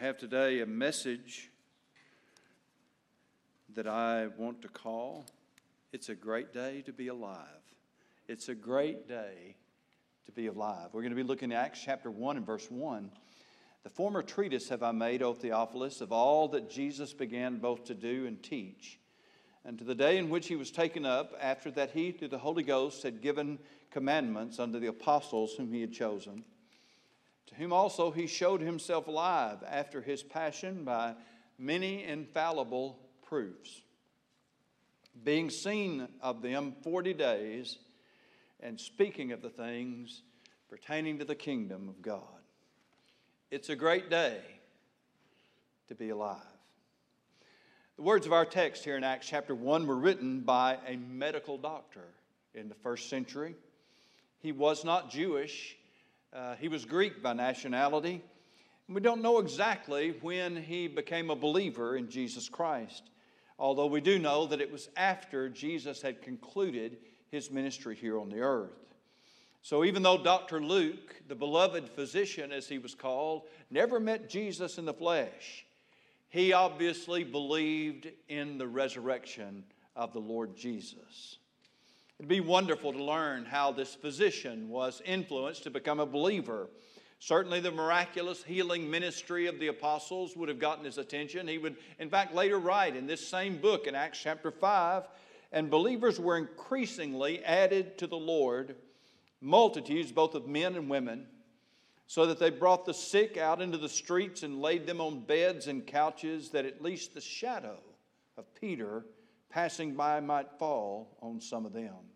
have today a message that I want to call It's a Great Day to Be Alive. It's a great day to be alive. We're going to be looking at Acts chapter 1 and verse 1. The former treatise have I made, O Theophilus, of all that Jesus began both to do and teach, and to the day in which he was taken up, after that he, through the Holy Ghost, had given commandments unto the apostles whom he had chosen to whom also he showed himself alive after his passion by many infallible proofs, being seen of them forty days, and speaking of the things pertaining to the kingdom of God. It's a great day to be alive. The words of our text here in Acts chapter 1 were written by a medical doctor in the first century. He was not Jewish, uh, he was Greek by nationality. We don't know exactly when he became a believer in Jesus Christ, although we do know that it was after Jesus had concluded his ministry here on the earth. So, even though Dr. Luke, the beloved physician as he was called, never met Jesus in the flesh, he obviously believed in the resurrection of the Lord Jesus. It'd be wonderful to learn how this physician was influenced to become a believer. Certainly, the miraculous healing ministry of the apostles would have gotten his attention. He would, in fact, later write in this same book in Acts chapter 5 and believers were increasingly added to the Lord, multitudes both of men and women, so that they brought the sick out into the streets and laid them on beds and couches, that at least the shadow of Peter passing by might fall on some of them.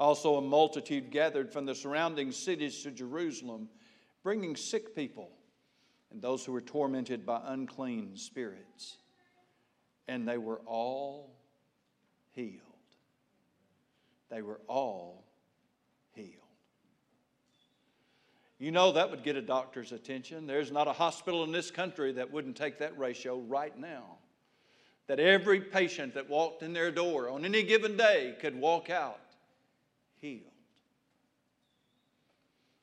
Also, a multitude gathered from the surrounding cities to Jerusalem, bringing sick people and those who were tormented by unclean spirits. And they were all healed. They were all healed. You know, that would get a doctor's attention. There's not a hospital in this country that wouldn't take that ratio right now that every patient that walked in their door on any given day could walk out healed.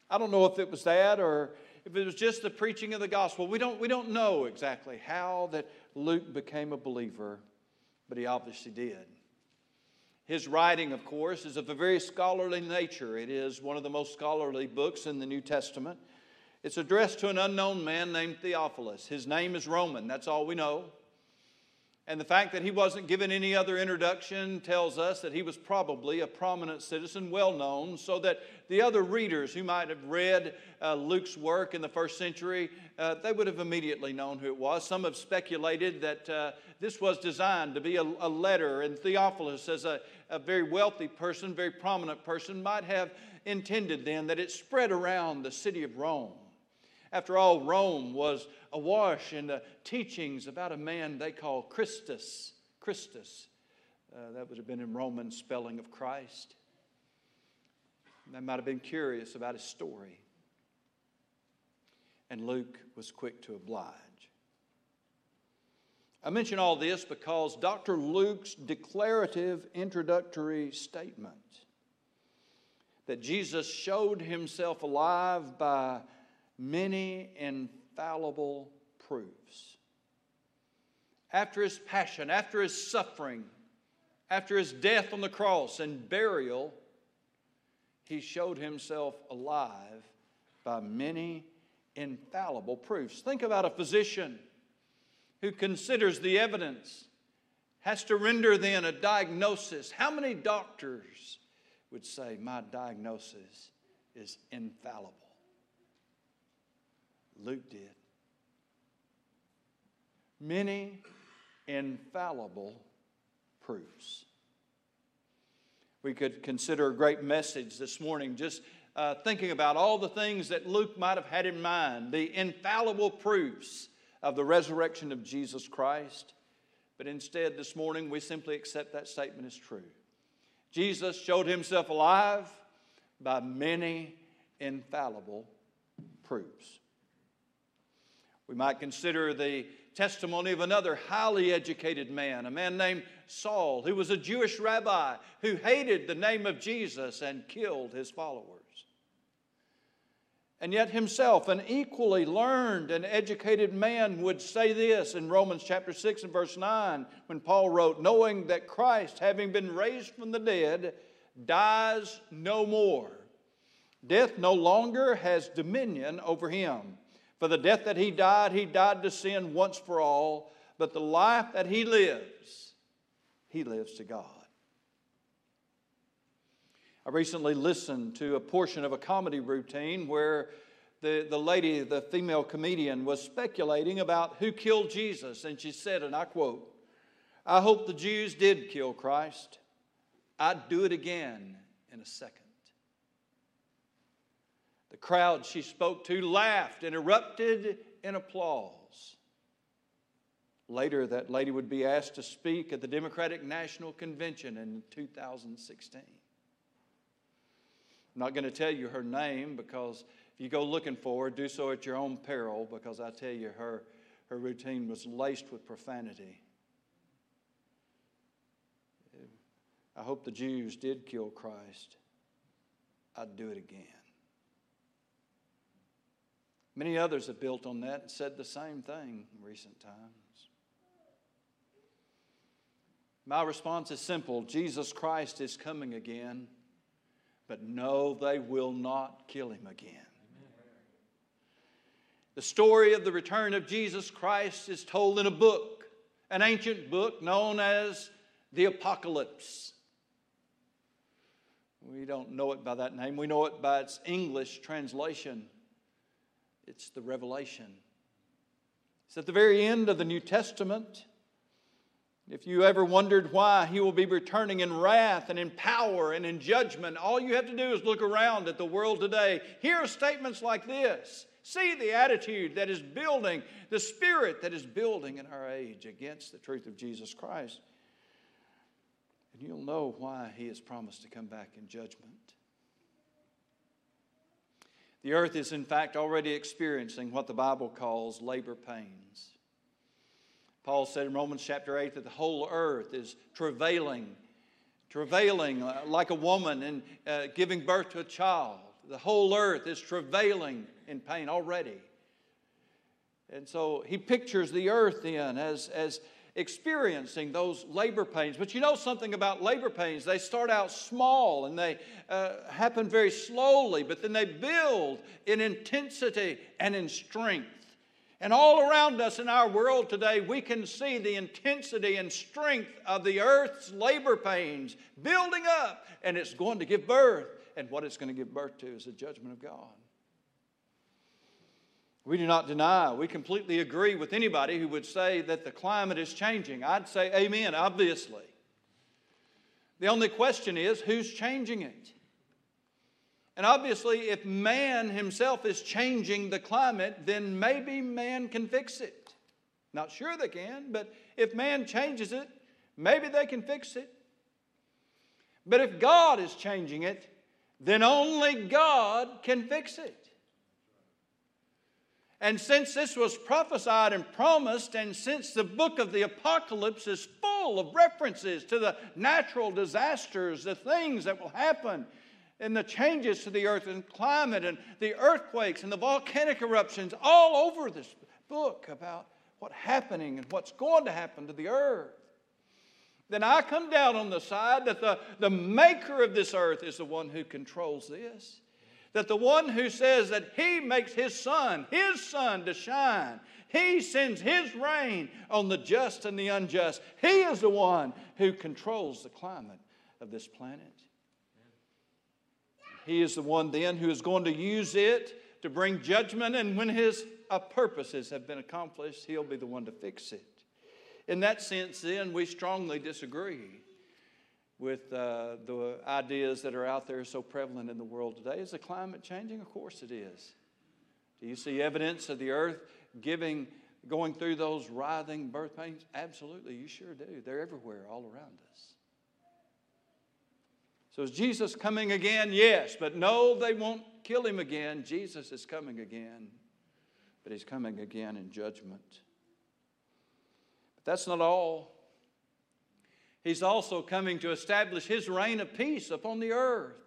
I don't know if it was that or if it was just the preaching of the gospel. We don't, we don't know exactly how that Luke became a believer, but he obviously did. His writing, of course, is of a very scholarly nature. It is one of the most scholarly books in the New Testament. It's addressed to an unknown man named Theophilus. His name is Roman, that's all we know. And the fact that he wasn't given any other introduction tells us that he was probably a prominent citizen, well known, so that the other readers who might have read uh, Luke's work in the first century, uh, they would have immediately known who it was. Some have speculated that uh, this was designed to be a, a letter, and Theophilus, as a, a very wealthy person, very prominent person, might have intended then that it spread around the city of Rome. After all, Rome was awash in the teachings about a man they call Christus. Christus. Uh, that would have been in Roman spelling of Christ. They might have been curious about his story. And Luke was quick to oblige. I mention all this because Dr. Luke's declarative introductory statement that Jesus showed himself alive by many infallible proofs. After his passion, after his suffering, after his death on the cross and burial, he showed himself alive by many infallible proofs. Think about a physician who considers the evidence, has to render then a diagnosis. How many doctors would say, My diagnosis is infallible? Luke did. Many infallible proofs. We could consider a great message this morning just uh, thinking about all the things that Luke might have had in mind, the infallible proofs of the resurrection of Jesus Christ. But instead, this morning, we simply accept that statement as true. Jesus showed himself alive by many infallible proofs. We might consider the testimony of another highly educated man, a man named Saul, who was a Jewish rabbi who hated the name of Jesus and killed his followers. And yet, himself, an equally learned and educated man, would say this in Romans chapter 6 and verse 9 when Paul wrote, Knowing that Christ, having been raised from the dead, dies no more. Death no longer has dominion over him. For the death that he died, he died to sin once for all, but the life that he lives, he lives to God. I recently listened to a portion of a comedy routine where the, the lady, the female comedian, was speculating about who killed Jesus. And she said, and I quote, I hope the Jews did kill Christ. I'd do it again in a second. The crowd she spoke to laughed and erupted in applause. Later, that lady would be asked to speak at the Democratic National Convention in 2016. I'm not going to tell you her name because if you go looking for her, do so at your own peril because I tell you, her, her routine was laced with profanity. I hope the Jews did kill Christ. I'd do it again. Many others have built on that and said the same thing in recent times. My response is simple Jesus Christ is coming again. But no, they will not kill him again. The story of the return of Jesus Christ is told in a book, an ancient book known as the Apocalypse. We don't know it by that name, we know it by its English translation. It's the Revelation. It's at the very end of the New Testament. If you ever wondered why he will be returning in wrath and in power and in judgment, all you have to do is look around at the world today. Hear statements like this. See the attitude that is building, the spirit that is building in our age against the truth of Jesus Christ. And you'll know why he has promised to come back in judgment. The earth is, in fact, already experiencing what the Bible calls labor pains. Paul said in Romans chapter 8 that the whole earth is travailing, travailing uh, like a woman and uh, giving birth to a child. The whole earth is travailing in pain already. And so he pictures the earth then as, as experiencing those labor pains. But you know something about labor pains? They start out small and they uh, happen very slowly, but then they build in intensity and in strength. And all around us in our world today, we can see the intensity and strength of the earth's labor pains building up, and it's going to give birth. And what it's going to give birth to is the judgment of God. We do not deny, we completely agree with anybody who would say that the climate is changing. I'd say amen, obviously. The only question is who's changing it? And obviously, if man himself is changing the climate, then maybe man can fix it. Not sure they can, but if man changes it, maybe they can fix it. But if God is changing it, then only God can fix it. And since this was prophesied and promised, and since the book of the Apocalypse is full of references to the natural disasters, the things that will happen, and the changes to the earth and climate and the earthquakes and the volcanic eruptions all over this book about what's happening and what's going to happen to the earth. Then I come down on the side that the, the maker of this earth is the one who controls this. That the one who says that he makes his sun, his sun to shine, he sends his rain on the just and the unjust. He is the one who controls the climate of this planet. He is the one then who is going to use it to bring judgment, and when his uh, purposes have been accomplished, he'll be the one to fix it. In that sense, then, we strongly disagree with uh, the ideas that are out there so prevalent in the world today. Is the climate changing? Of course it is. Do you see evidence of the earth giving, going through those writhing birth pains? Absolutely, you sure do. They're everywhere, all around us. So is Jesus coming again? Yes, but no, they won't kill him again. Jesus is coming again, but he's coming again in judgment. But that's not all. He's also coming to establish his reign of peace upon the earth.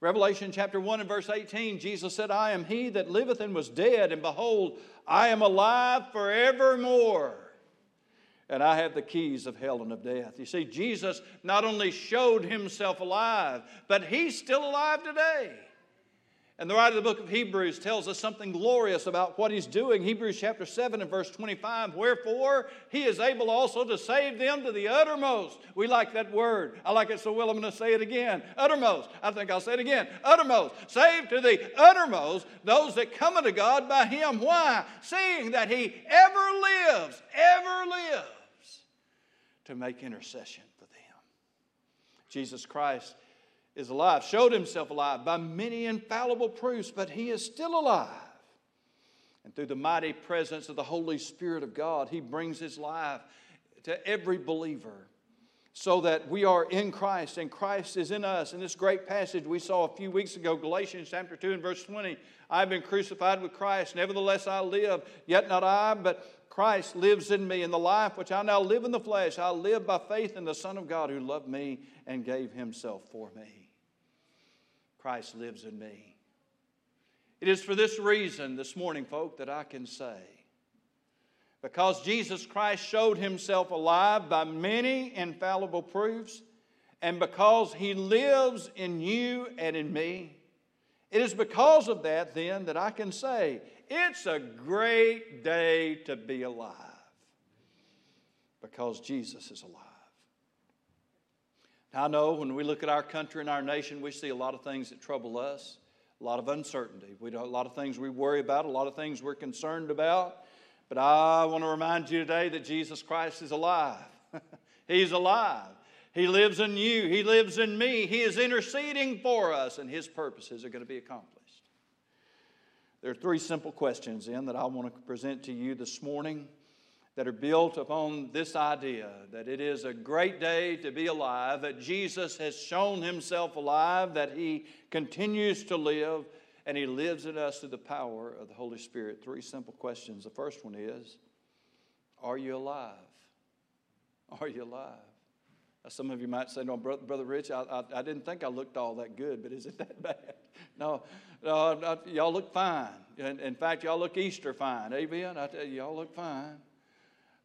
Revelation chapter 1 and verse 18, Jesus said, I am he that liveth and was dead, and behold, I am alive forevermore. And I have the keys of hell and of death. You see, Jesus not only showed himself alive, but he's still alive today. And the writer of the book of Hebrews tells us something glorious about what he's doing. Hebrews chapter 7 and verse 25. Wherefore, he is able also to save them to the uttermost. We like that word. I like it so well, I'm going to say it again. Uttermost. I think I'll say it again. Uttermost. Save to the uttermost those that come unto God by him. Why? Seeing that he ever lives, ever lives to make intercession for them. Jesus Christ is alive, showed himself alive by many infallible proofs, but he is still alive. And through the mighty presence of the Holy Spirit of God, he brings his life to every believer so that we are in Christ and Christ is in us. In this great passage we saw a few weeks ago, Galatians chapter 2 and verse 20, I've been crucified with Christ, nevertheless I live, yet not I, but Christ lives in me. In the life which I now live in the flesh, I live by faith in the Son of God who loved me and gave himself for me. Christ lives in me. It is for this reason this morning, folk, that I can say, because Jesus Christ showed himself alive by many infallible proofs, and because he lives in you and in me, it is because of that then that I can say, it's a great day to be alive because Jesus is alive. I know when we look at our country and our nation, we see a lot of things that trouble us, a lot of uncertainty. We a lot of things we worry about, a lot of things we're concerned about. But I want to remind you today that Jesus Christ is alive. He's alive. He lives in you, He lives in me. He is interceding for us, and His purposes are going to be accomplished. There are three simple questions, in that I want to present to you this morning that are built upon this idea that it is a great day to be alive, that Jesus has shown himself alive, that he continues to live, and he lives in us through the power of the Holy Spirit. Three simple questions. The first one is Are you alive? Are you alive? Some of you might say, No, Brother Rich, I, I, I didn't think I looked all that good, but is it that bad? No, no y'all look fine. In, in fact, y'all look Easter fine. Amen? I tell you, y'all look fine.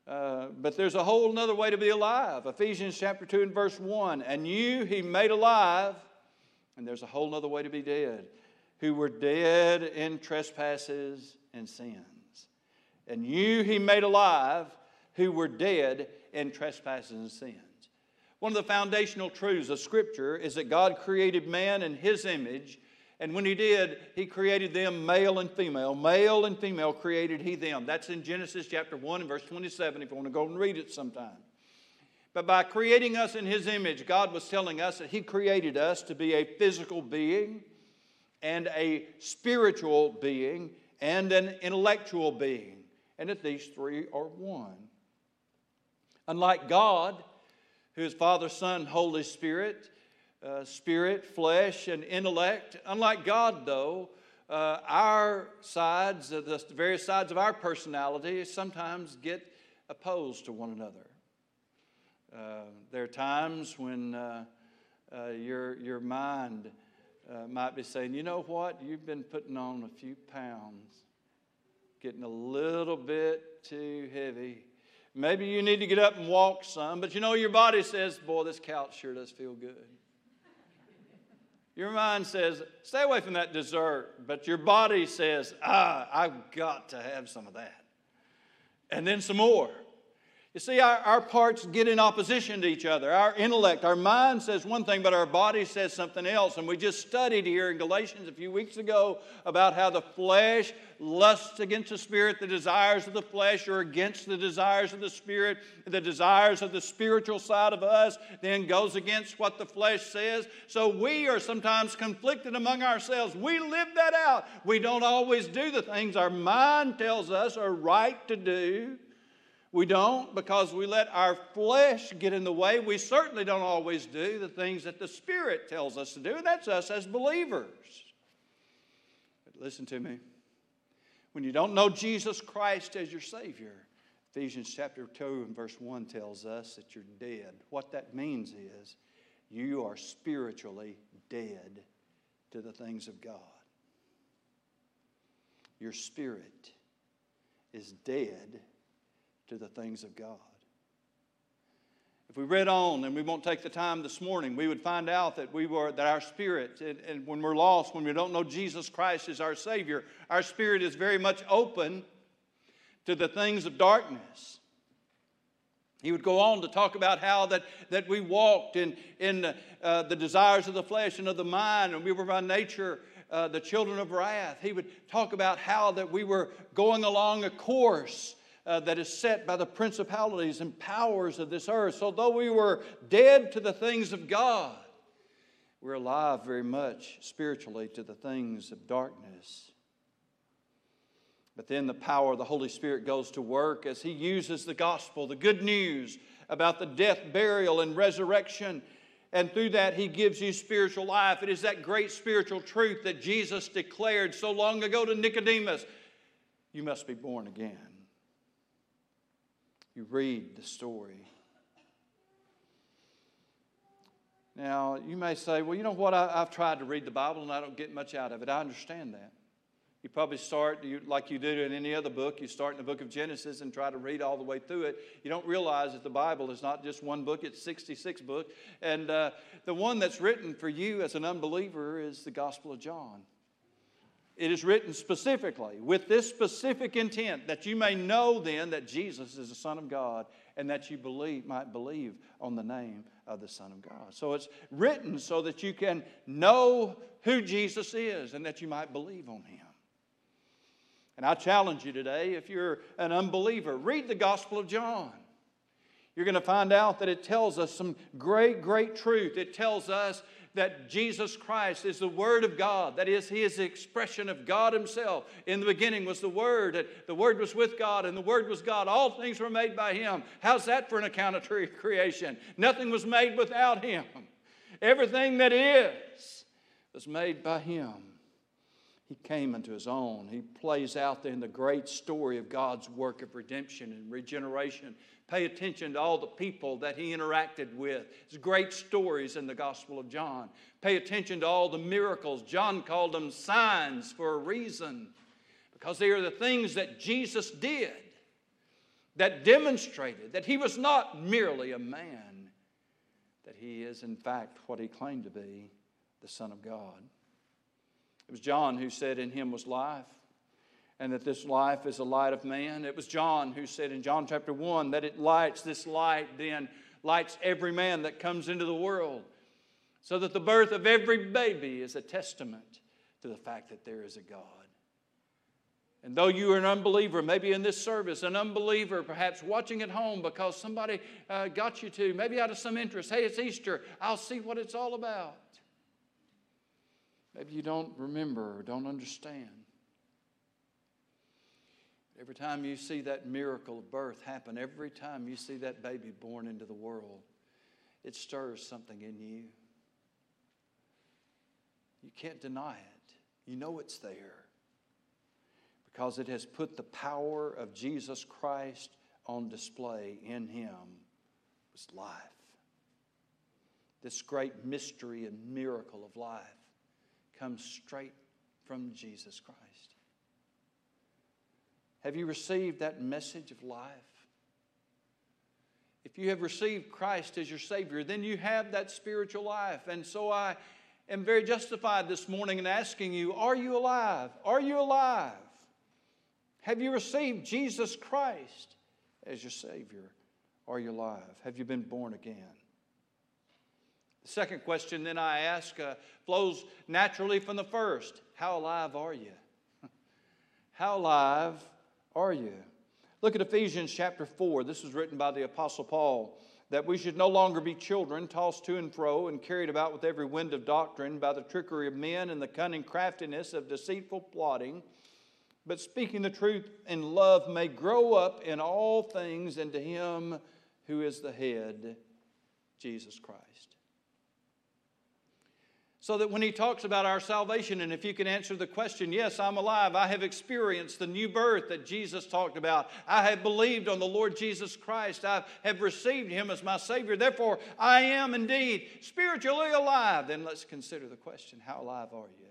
Uh, but there's a whole other way to be alive. Ephesians chapter 2 and verse 1. And you he made alive, and there's a whole other way to be dead, who were dead in trespasses and sins. And you he made alive, who were dead in trespasses and sins. One of the foundational truths of Scripture is that God created man in his image and when he did, he created them male and female. Male and female created he them. That's in Genesis chapter 1 and verse 27, if you want to go and read it sometime. But by creating us in his image, God was telling us that he created us to be a physical being and a spiritual being and an intellectual being, and that these three are one. Unlike God, who is Father, Son, Holy Spirit, uh, spirit, flesh, and intellect. Unlike God, though, uh, our sides, uh, the various sides of our personality, sometimes get opposed to one another. Uh, there are times when uh, uh, your, your mind might be saying, you know what, you've been putting on a few pounds, getting a little bit too heavy. Maybe you need to get up and walk some, but you know your body says, boy, this couch sure does feel good. Your mind says, stay away from that dessert, but your body says, ah, I've got to have some of that. And then some more. You see, our, our parts get in opposition to each other. Our intellect, our mind says one thing, but our body says something else. And we just studied here in Galatians a few weeks ago about how the flesh lusts against the spirit, the desires of the flesh are against the desires of the spirit, the desires of the spiritual side of us then goes against what the flesh says. So we are sometimes conflicted among ourselves. We live that out. We don't always do the things our mind tells us are right to do. We don't because we let our flesh get in the way. We certainly don't always do the things that the Spirit tells us to do, and that's us as believers. But listen to me. When you don't know Jesus Christ as your Savior, Ephesians chapter 2 and verse 1 tells us that you're dead. What that means is you are spiritually dead to the things of God. Your spirit is dead to the things of God. If we read on, and we won't take the time this morning, we would find out that we were that our spirit, and, and when we're lost, when we don't know Jesus Christ as our Savior, our spirit is very much open to the things of darkness. He would go on to talk about how that, that we walked in, in uh, the desires of the flesh and of the mind, and we were by nature uh, the children of wrath. He would talk about how that we were going along a course uh, that is set by the principalities and powers of this earth. So, though we were dead to the things of God, we're alive very much spiritually to the things of darkness. But then the power of the Holy Spirit goes to work as He uses the gospel, the good news about the death, burial, and resurrection. And through that, He gives you spiritual life. It is that great spiritual truth that Jesus declared so long ago to Nicodemus you must be born again you read the story. Now, you may say, well, you know what? I, have tried to read the Bible and I don't get much out of it. I understand that. You probably start you, like you do in any other book. You start in the book of Genesis and try to read all the way through it. You don't realize that the Bible is not just one book, it's 66 books. And uh, the one that's written for you as an unbeliever is the Gospel of John. It is written specifically with this specific intent that you may know then that Jesus is the Son of God and that you believe, might believe on the name of the Son of God. So it's written so that you can know who Jesus is and that you might believe on him. And I challenge you today, if you're an unbeliever, read the Gospel of John. You're going to find out that it tells us some great, great truth. It tells us that Jesus Christ is the Word of God. That is, He is the expression of God Himself. In the beginning was the Word. and The Word was with God, and the Word was God. All things were made by Him. How's that for an account of creation? Nothing was made without Him. Everything that is was made by Him. He came into his own. He plays out in the great story of God's work of redemption and regeneration Pay attention to all the people that he interacted with. There's great stories in the Gospel of John. Pay attention to all the miracles. John called them signs for a reason because they are the things that Jesus did that demonstrated that he was not merely a man, that he is, in fact, what he claimed to be the Son of God. It was John who said, In him was life and that this life is a light of man. It was John who said in John chapter 1 that it lights, this light then lights every man that comes into the world. So that the birth of every baby is a testament to the fact that there is a God. And though you are an unbeliever, maybe in this service, an unbeliever, perhaps watching at home because somebody uh, got you to, maybe out of some interest, hey, it's Easter, I'll see what it's all about. Maybe you don't remember or don't understand. Every time you see that miracle of birth happen, every time you see that baby born into the world, it stirs something in you. You can't deny it. You know it's there because it has put the power of Jesus Christ on display in him was life. This great mystery and miracle of life comes straight from Jesus Christ. Have you received that message of life? If you have received Christ as your Savior, then you have that spiritual life. And so I am very justified this morning in asking you Are you alive? Are you alive? Have you received Jesus Christ as your Savior? Are you alive? Have you been born again? The second question then I ask uh, flows naturally from the first How alive are you? How alive are you? Look at Ephesians chapter 4. This was written by the Apostle Paul that we should no longer be children, tossed to and fro and carried about with every wind of doctrine by the trickery of men and the cunning craftiness of deceitful plotting, but speaking the truth in love may grow up in all things into Him who is the head, Jesus Christ. So that when he talks about our salvation, and if you can answer the question, yes, I'm alive, I have experienced the new birth that Jesus talked about. I have believed on the Lord Jesus Christ. I have received him as my Savior. Therefore, I am indeed spiritually alive. Then let's consider the question how alive are you?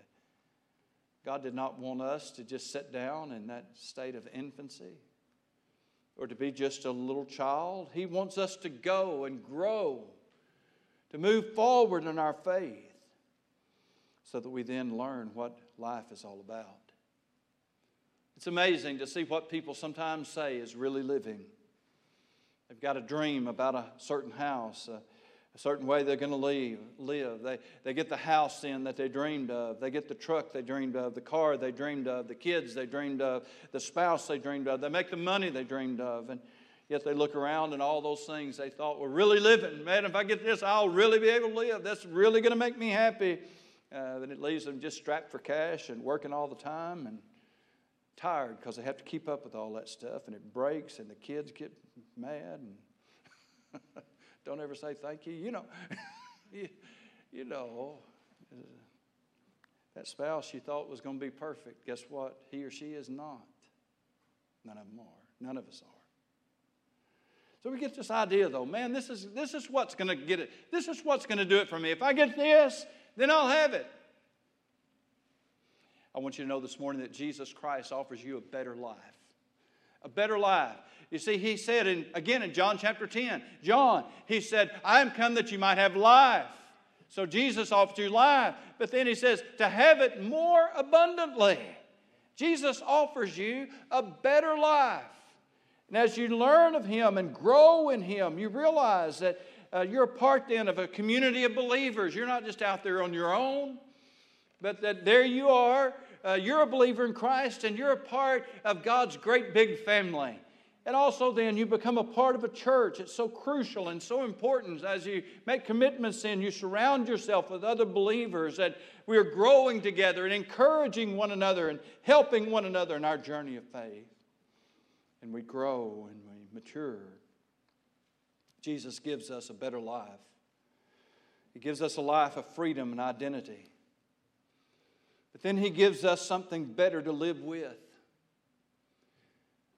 God did not want us to just sit down in that state of infancy or to be just a little child. He wants us to go and grow, to move forward in our faith so that we then learn what life is all about. It's amazing to see what people sometimes say is really living. They've got a dream about a certain house, a, a certain way they're going to live. They, they get the house in that they dreamed of. They get the truck they dreamed of, the car they dreamed of, the kids they dreamed of, the spouse they dreamed of. They make the money they dreamed of. And yet they look around and all those things they thought were really living. Man, if I get this, I'll really be able to live. That's really going to make me happy. Uh, then it leaves them just strapped for cash and working all the time and tired because they have to keep up with all that stuff and it breaks and the kids get mad and don't ever say thank you. You know, you, you know, uh, that spouse you thought was going to be perfect, guess what? He or she is not. None of them are. None of us are. So we get this idea though, man, this is, this is what's going to get it. This is what's going to do it for me. If I get this, then I'll have it. I want you to know this morning that Jesus Christ offers you a better life. A better life. You see, he said, in, again in John chapter 10, John, he said, I am come that you might have life. So Jesus offers you life. But then he says, to have it more abundantly. Jesus offers you a better life. And as you learn of him and grow in him, you realize that uh, you're a part then of a community of believers. You're not just out there on your own, but that there you are. Uh, you're a believer in Christ and you're a part of God's great big family. And also, then, you become a part of a church. It's so crucial and so important as you make commitments in, you surround yourself with other believers, that we are growing together and encouraging one another and helping one another in our journey of faith. And we grow and we mature Jesus gives us a better life. He gives us a life of freedom and identity. But then He gives us something better to live with.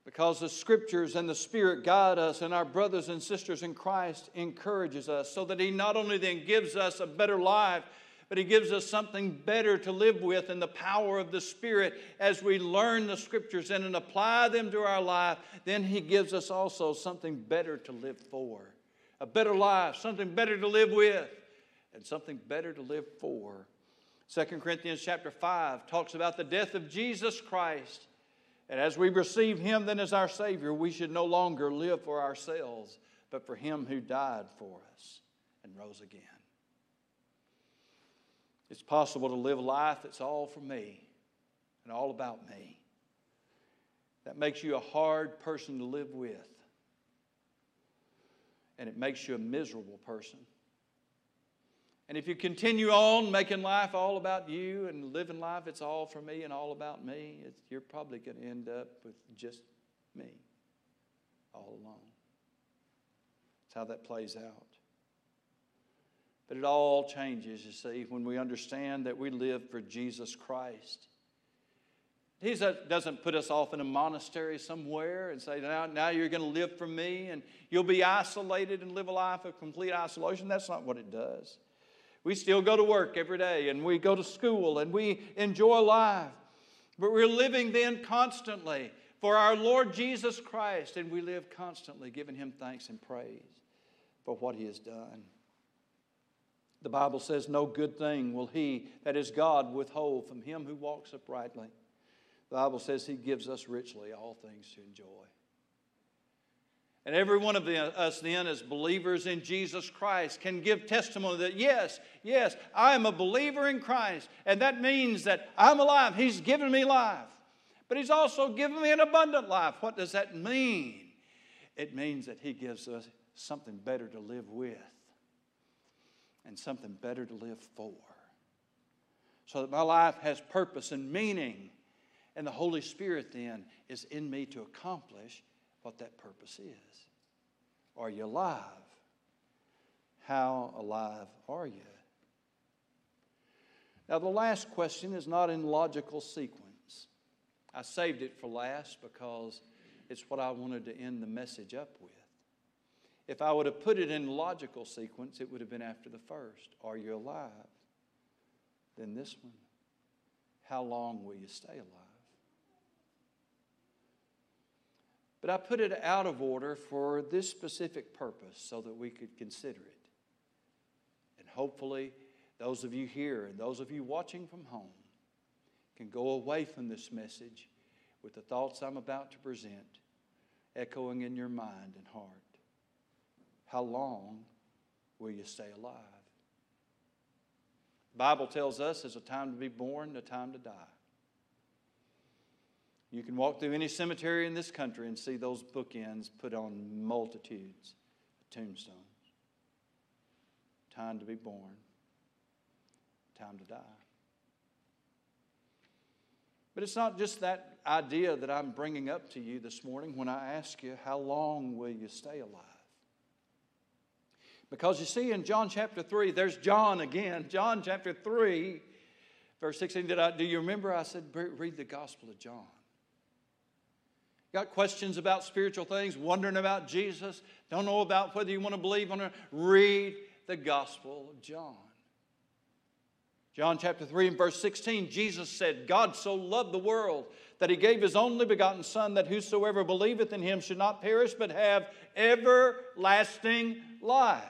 Because the scriptures and the Spirit guide us, and our brothers and sisters in Christ encourages us, so that He not only then gives us a better life, but He gives us something better to live with in the power of the Spirit as we learn the Scriptures and apply them to our life. Then He gives us also something better to live for a better life, something better to live with, and something better to live for. 2 Corinthians chapter 5 talks about the death of Jesus Christ. And as we receive Him then as our Savior, we should no longer live for ourselves, but for Him who died for us and rose again. It's possible to live a life that's all for me and all about me. That makes you a hard person to live with and it makes you a miserable person. And if you continue on making life all about you and living life, it's all for me and all about me, you're probably going to end up with just me all alone. That's how that plays out. But it all changes, you see, when we understand that we live for Jesus Christ. He doesn't put us off in a monastery somewhere and say, now, now you're going to live for me and you'll be isolated and live a life of complete isolation. That's not what it does. We still go to work every day and we go to school and we enjoy life. But we're living then constantly for our Lord Jesus Christ and we live constantly giving him thanks and praise for what he has done. The Bible says, No good thing will he, that is God, withhold from him who walks uprightly. The Bible says He gives us richly all things to enjoy. And every one of the, us, then, as believers in Jesus Christ, can give testimony that, yes, yes, I am a believer in Christ. And that means that I'm alive. He's given me life. But He's also given me an abundant life. What does that mean? It means that He gives us something better to live with and something better to live for. So that my life has purpose and meaning and the Holy Spirit then is in me to accomplish what that purpose is. Are you alive? How alive are you? Now, the last question is not in logical sequence. I saved it for last because it's what I wanted to end the message up with. If I would have put it in logical sequence, it would have been after the first Are you alive? Then this one How long will you stay alive? But I put it out of order for this specific purpose so that we could consider it. And hopefully, those of you here and those of you watching from home can go away from this message with the thoughts I'm about to present echoing in your mind and heart. How long will you stay alive? The Bible tells us there's a time to be born, a time to die. You can walk through any cemetery in this country and see those bookends put on multitudes of tombstones. Time to be born, time to die. But it's not just that idea that I'm bringing up to you this morning when I ask you, How long will you stay alive? Because you see, in John chapter 3, there's John again. John chapter 3, verse 16. Did I, do you remember I said, read the Gospel of John? Got questions about spiritual things, wondering about Jesus, don't know about whether you want to believe on it, read the Gospel of John. John chapter 3 and verse 16, Jesus said, God so loved the world that he gave his only begotten Son, that whosoever believeth in him should not perish, but have everlasting life.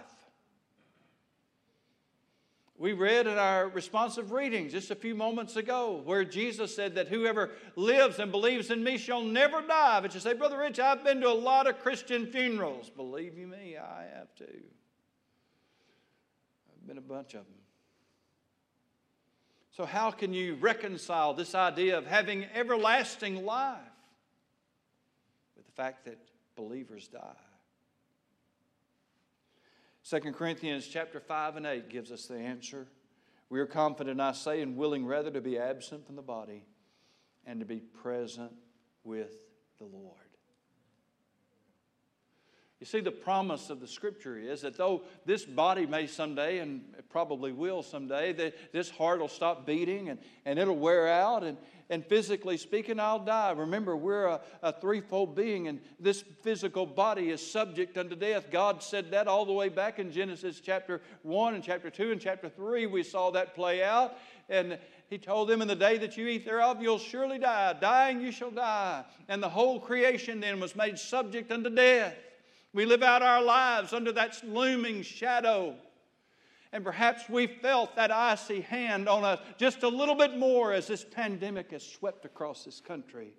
We read in our responsive reading just a few moments ago where Jesus said that whoever lives and believes in me shall never die. But you say, Brother Rich, I've been to a lot of Christian funerals. Believe you me, I have too. I've been a bunch of them. So, how can you reconcile this idea of having everlasting life with the fact that believers die? 2 Corinthians chapter 5 and 8 gives us the answer. We are confident, I say, and willing rather to be absent from the body and to be present with the Lord. You see, the promise of the scripture is that though this body may someday, and it probably will someday, that this heart will stop beating and, and it'll wear out, and, and physically speaking, I'll die. Remember, we're a, a threefold being, and this physical body is subject unto death. God said that all the way back in Genesis chapter 1 and chapter 2 and chapter 3. We saw that play out. And he told them, In the day that you eat thereof, you'll surely die. Dying, you shall die. And the whole creation then was made subject unto death. We live out our lives under that looming shadow. And perhaps we felt that icy hand on us just a little bit more as this pandemic has swept across this country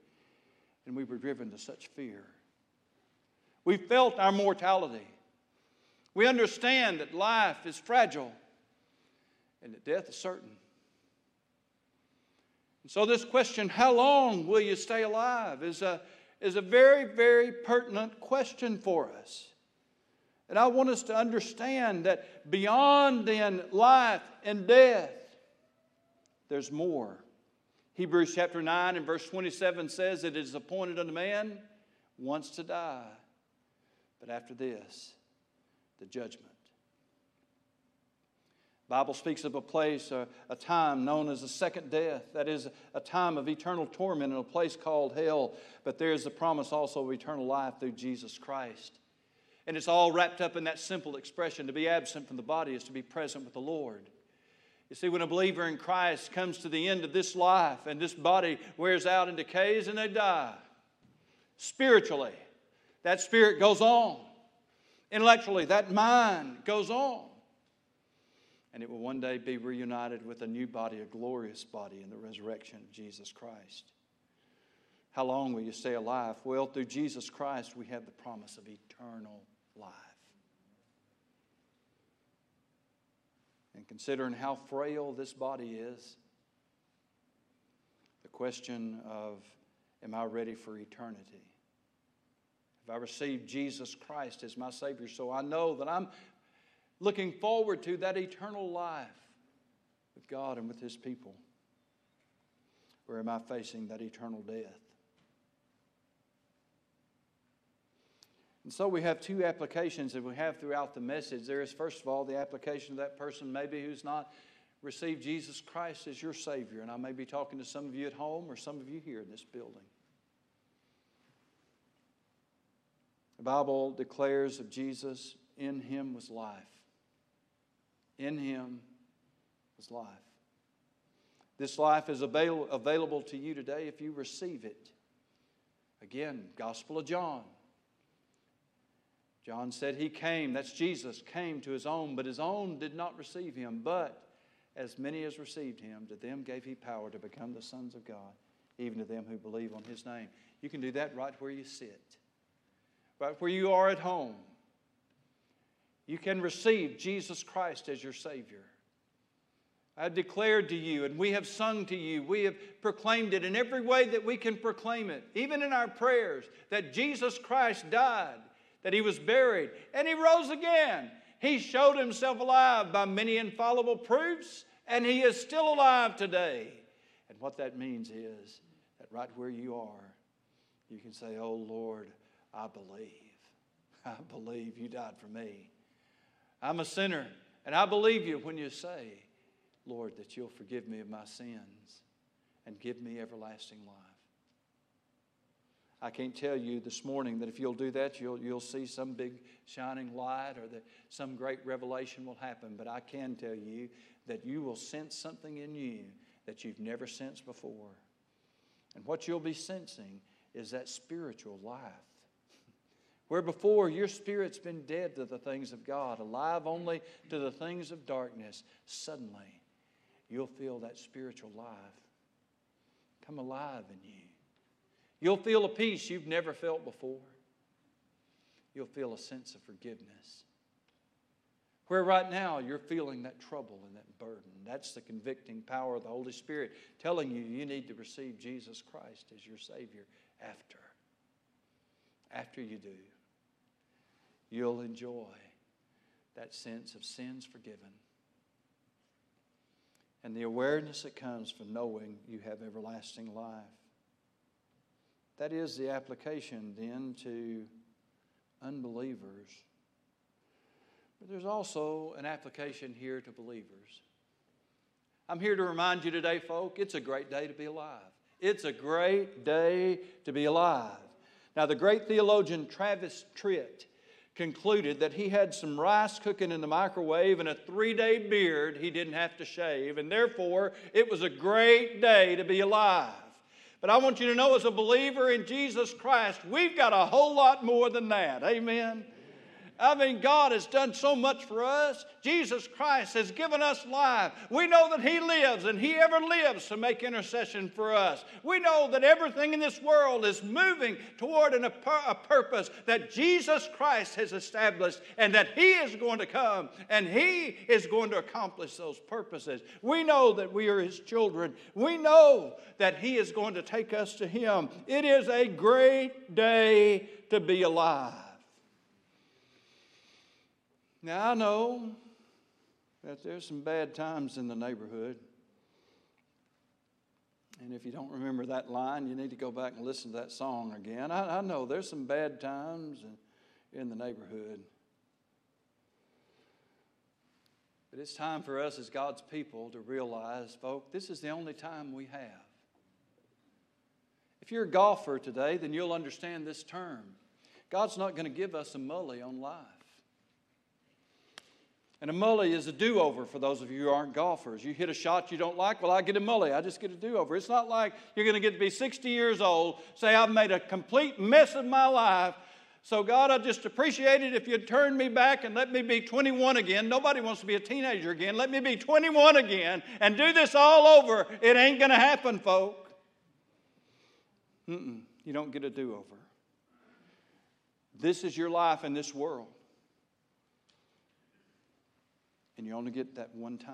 and we were driven to such fear. We felt our mortality. We understand that life is fragile and that death is certain. And so, this question, how long will you stay alive, is a, is a very, very pertinent question for us. And I want us to understand that beyond then life and death, there's more. Hebrews chapter 9 and verse 27 says, It is appointed unto man once to die, but after this, the judgment. Bible speaks of a place, a, a time known as the second death. That is a time of eternal torment in a place called hell. But there is the promise also of eternal life through Jesus Christ. And it's all wrapped up in that simple expression to be absent from the body is to be present with the Lord. You see, when a believer in Christ comes to the end of this life and this body wears out and decays and they die, spiritually, that spirit goes on. Intellectually, that mind goes on and it will one day be reunited with a new body, a glorious body in the resurrection of Jesus Christ. How long will you stay alive? Well, through Jesus Christ, we have the promise of eternal life. And considering how frail this body is, the question of, am I ready for eternity? Have I received Jesus Christ as my Savior so I know that I'm looking forward to that eternal life with God and with His people? Or am I facing that eternal death? And so we have two applications that we have throughout the message. There is, first of all, the application of that person maybe who's not received Jesus Christ as your Savior. And I may be talking to some of you at home or some of you here in this building. The Bible declares of Jesus, in him was life. In him was life. This life is avail- available to you today if you receive it. Again, Gospel of John. John said he came, that's Jesus, came to his own, but his own did not receive him. But as many as received him, to them gave he power to become the sons of God, even to them who believe on his name. You can do that right where you sit, right where you are at home. You can receive Jesus Christ as your Savior. I've declared to you, and we have sung to you, we have proclaimed it in every way that we can proclaim it, even in our prayers, that Jesus Christ died, that He was buried, and He rose again. He showed Himself alive by many infallible proofs, and He is still alive today. And what that means is that right where you are, you can say, Oh Lord, I believe. I believe you died for me. I'm a sinner, and I believe you when you say, Lord, that you'll forgive me of my sins and give me everlasting life. I can't tell you this morning that if you'll do that, you'll, you'll see some big shining light or that some great revelation will happen. But I can tell you that you will sense something in you that you've never sensed before. And what you'll be sensing is that spiritual life. Where before your spirit's been dead to the things of God, alive only to the things of darkness, suddenly you'll feel that spiritual life come alive in you. You'll feel a peace you've never felt before. You'll feel a sense of forgiveness. Where right now you're feeling that trouble and that burden. That's the convicting power of the Holy Spirit telling you you need to receive Jesus Christ as your Savior after. After you do, you'll enjoy that sense of sins forgiven and the awareness that comes from knowing you have everlasting life. That is the application then to unbelievers. But there's also an application here to believers. I'm here to remind you today, folk, it's a great day to be alive. It's a great day to be alive. Now, the great theologian Travis Tritt concluded that he had some rice cooking in the microwave and a three day beard he didn't have to shave, and therefore it was a great day to be alive. But I want you to know, as a believer in Jesus Christ, we've got a whole lot more than that. Amen. I mean, God has done so much for us. Jesus Christ has given us life. We know that He lives and He ever lives to make intercession for us. We know that everything in this world is moving toward an, a purpose that Jesus Christ has established and that He is going to come and He is going to accomplish those purposes. We know that we are His children. We know that He is going to take us to Him. It is a great day to be alive. Now, I know that there's some bad times in the neighborhood. And if you don't remember that line, you need to go back and listen to that song again. I, I know there's some bad times in, the neighborhood. But it's time for us as God's people to realize, folk, this is the only time we have. If you're a golfer today, then you'll understand this term. God's not going to give us a mully on life. And a mully is a do over for those of you who aren't golfers. You hit a shot you don't like, well, I get a mully. I just get a do over. It's not like you're going to get to be 60 years old, say, I've made a complete mess of my life. So, God, I just appreciate it if you'd turn me back and let me be 21 again. Nobody wants to be a teenager again. Let me be 21 again and do this all over. It ain't going to happen, folk. Mm-mm, you don't get a do over. This is your life in this world and you only get that one time.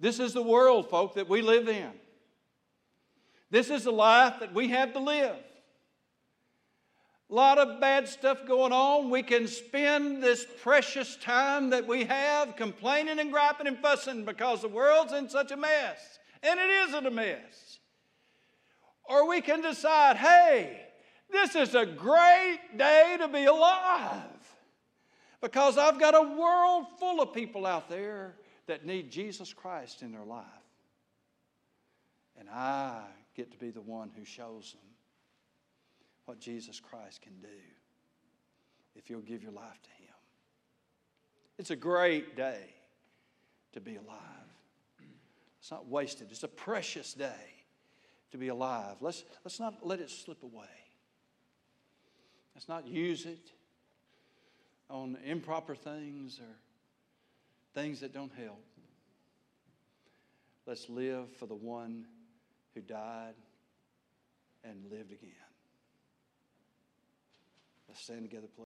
This is the world, folk, that we live in. This is the life that we have to live. A lot of bad stuff going on. We can spend this precious time that we have complaining and griping and fussing because the world's in such a mess. And it isn't a mess. Or we can decide, hey, this is a great day to be alive because I've got a world full of people out there that need Jesus Christ in their life. And I get to be the one who shows them what Jesus Christ can do if you'll give your life to Him. It's a great day to be alive. It's not wasted, it's a precious day to be alive. Let's, let's not let it slip away. Let's not use it on improper things or things that don't help. Let's live for the one who died and lived again. Let's stand together, please.